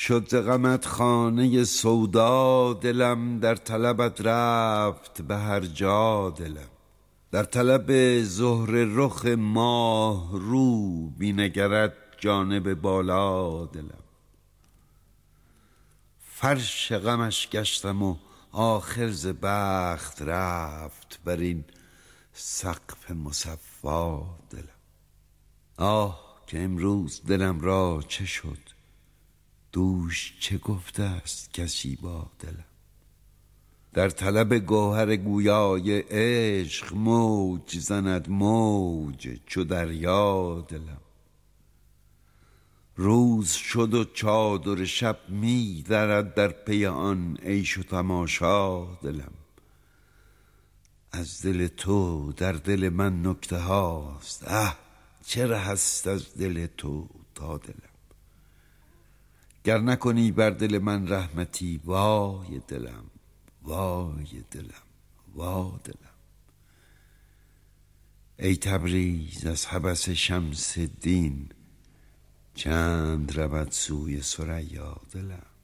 شد غمت خانه سودا دلم در طلبت رفت به هر جا دلم. در طلب زهر رخ ماه رو بینگرد جانب بالا دلم. فرش غمش گشتم و آخر ز بخت رفت بر این سقف مصفا دلم. آه که امروز دلم را چه شد؟ دوش چه گفته است کسی با دلم؟ در طلب گوهر گویای عشق موج زند موج چو دریا دلم. روز شد و چادر شب می درد در پی آن عیش و تماشا دلم. از دل تو در دل من نکته هاست. اه چه ره است از دل تو تا دلم؟ گر نکنی بر دل من رحمتی وای دلم وای دلم وا دلم. ای تبریز از حبس شمس دین چند رود سوی ثریا دلم.